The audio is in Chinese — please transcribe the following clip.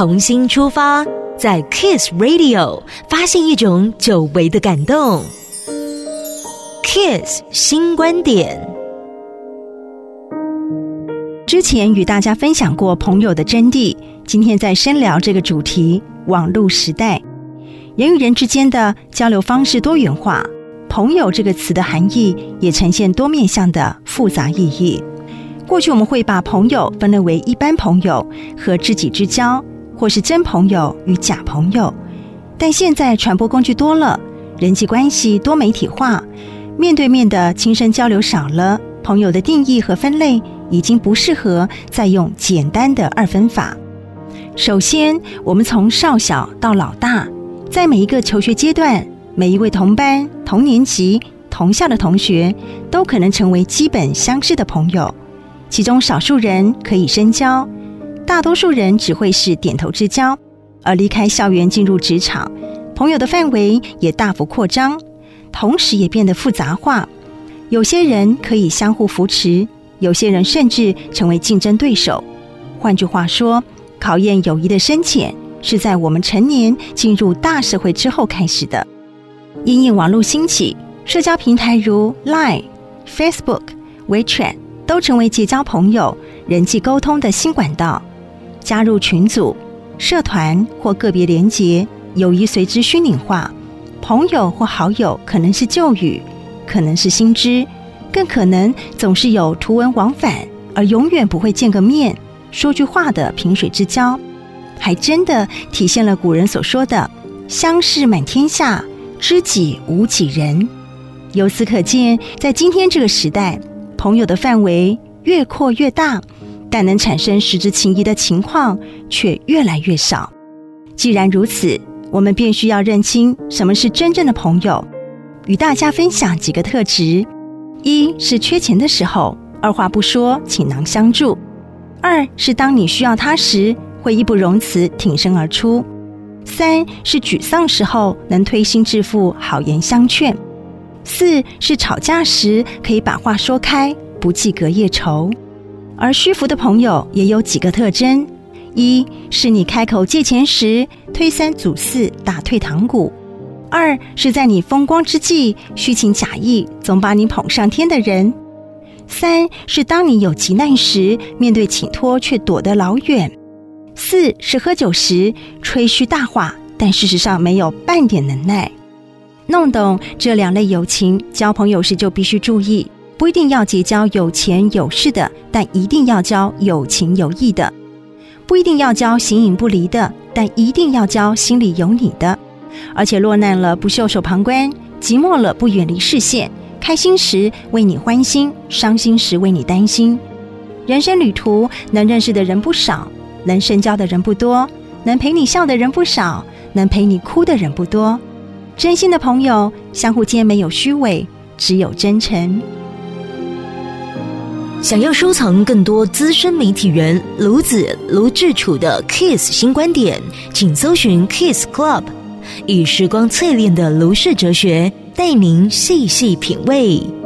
重新出发，在 Kiss Radio 发现一种久违的感动。Kiss 新观点。之前与大家分享过朋友的真谛，今天再深聊这个主题。网络时代，人与人之间的交流方式多元化，朋友这个词的含义也呈现多面向的复杂意义。过去我们会把朋友分类为一般朋友和知己之交，或是真朋友与假朋友。但现在传播工具多了，人际关系多媒体化，面对面的亲身交流少了，朋友的定义和分类已经不适合再用简单的二分法。首先，我们从少小到老大，在每一个求学阶段，每一位同班、同年级、同校的同学，都可能成为基本相识的朋友。其中少数人可以深交，大多数人只会是点头之交。而离开校园进入职场，朋友的范围也大幅扩张，同时也变得复杂化。有些人可以相互扶持，有些人甚至成为竞争对手。换句话说，考验友谊的深浅是在我们成年进入大社会之后开始的。因应网络兴起，社交平台如 Line、Facebook、WeChat。都成为结交朋友、人际沟通的新管道。加入群组、社团或个别连结，友谊随之虚拟化。朋友或好友可能是旧语，可能是新知，更可能总是有图文往返，而永远不会见个面、说句话的萍水之交。还真的体现了古人所说的“相识满天下，知己无几人”。由此可见，在今天这个时代。朋友的范围越扩越大，但能产生实质情谊的情况却越来越少。既然如此，我们便需要认清什么是真正的朋友。与大家分享几个特质：一是缺钱的时候，二话不说倾囊相助；二是当你需要他时，会义不容辞挺身而出；三是沮丧时候能推心置腹，好言相劝。四是吵架时可以把话说开，不计隔夜仇。而虚浮的朋友也有几个特征：一是你开口借钱时推三阻四，打退堂鼓；二是在你风光之际虚情假意，总把你捧上天的人；三是当你有急难时面对请托却躲得老远；四是喝酒时吹嘘大话，但事实上没有半点能耐。弄懂这两类友情，交朋友时就必须注意，不一定要结交有钱有势的，但一定要交有情有义的；不一定要交形影不离的，但一定要交心里有你的。而且落难了不袖手旁观，寂寞了不远离视线，开心时为你欢心，伤心时为你担心。人生旅途能认识的人不少，能深交的人不多，能陪你笑的人不少，能陪你哭的人不多。真心的朋友，相互间没有虚伪，只有真诚。想要收藏更多资深媒体人卢子卢志楚的 Kiss 新观点，请搜寻 Kiss Club，以时光淬炼的卢氏哲学，带您细细品味。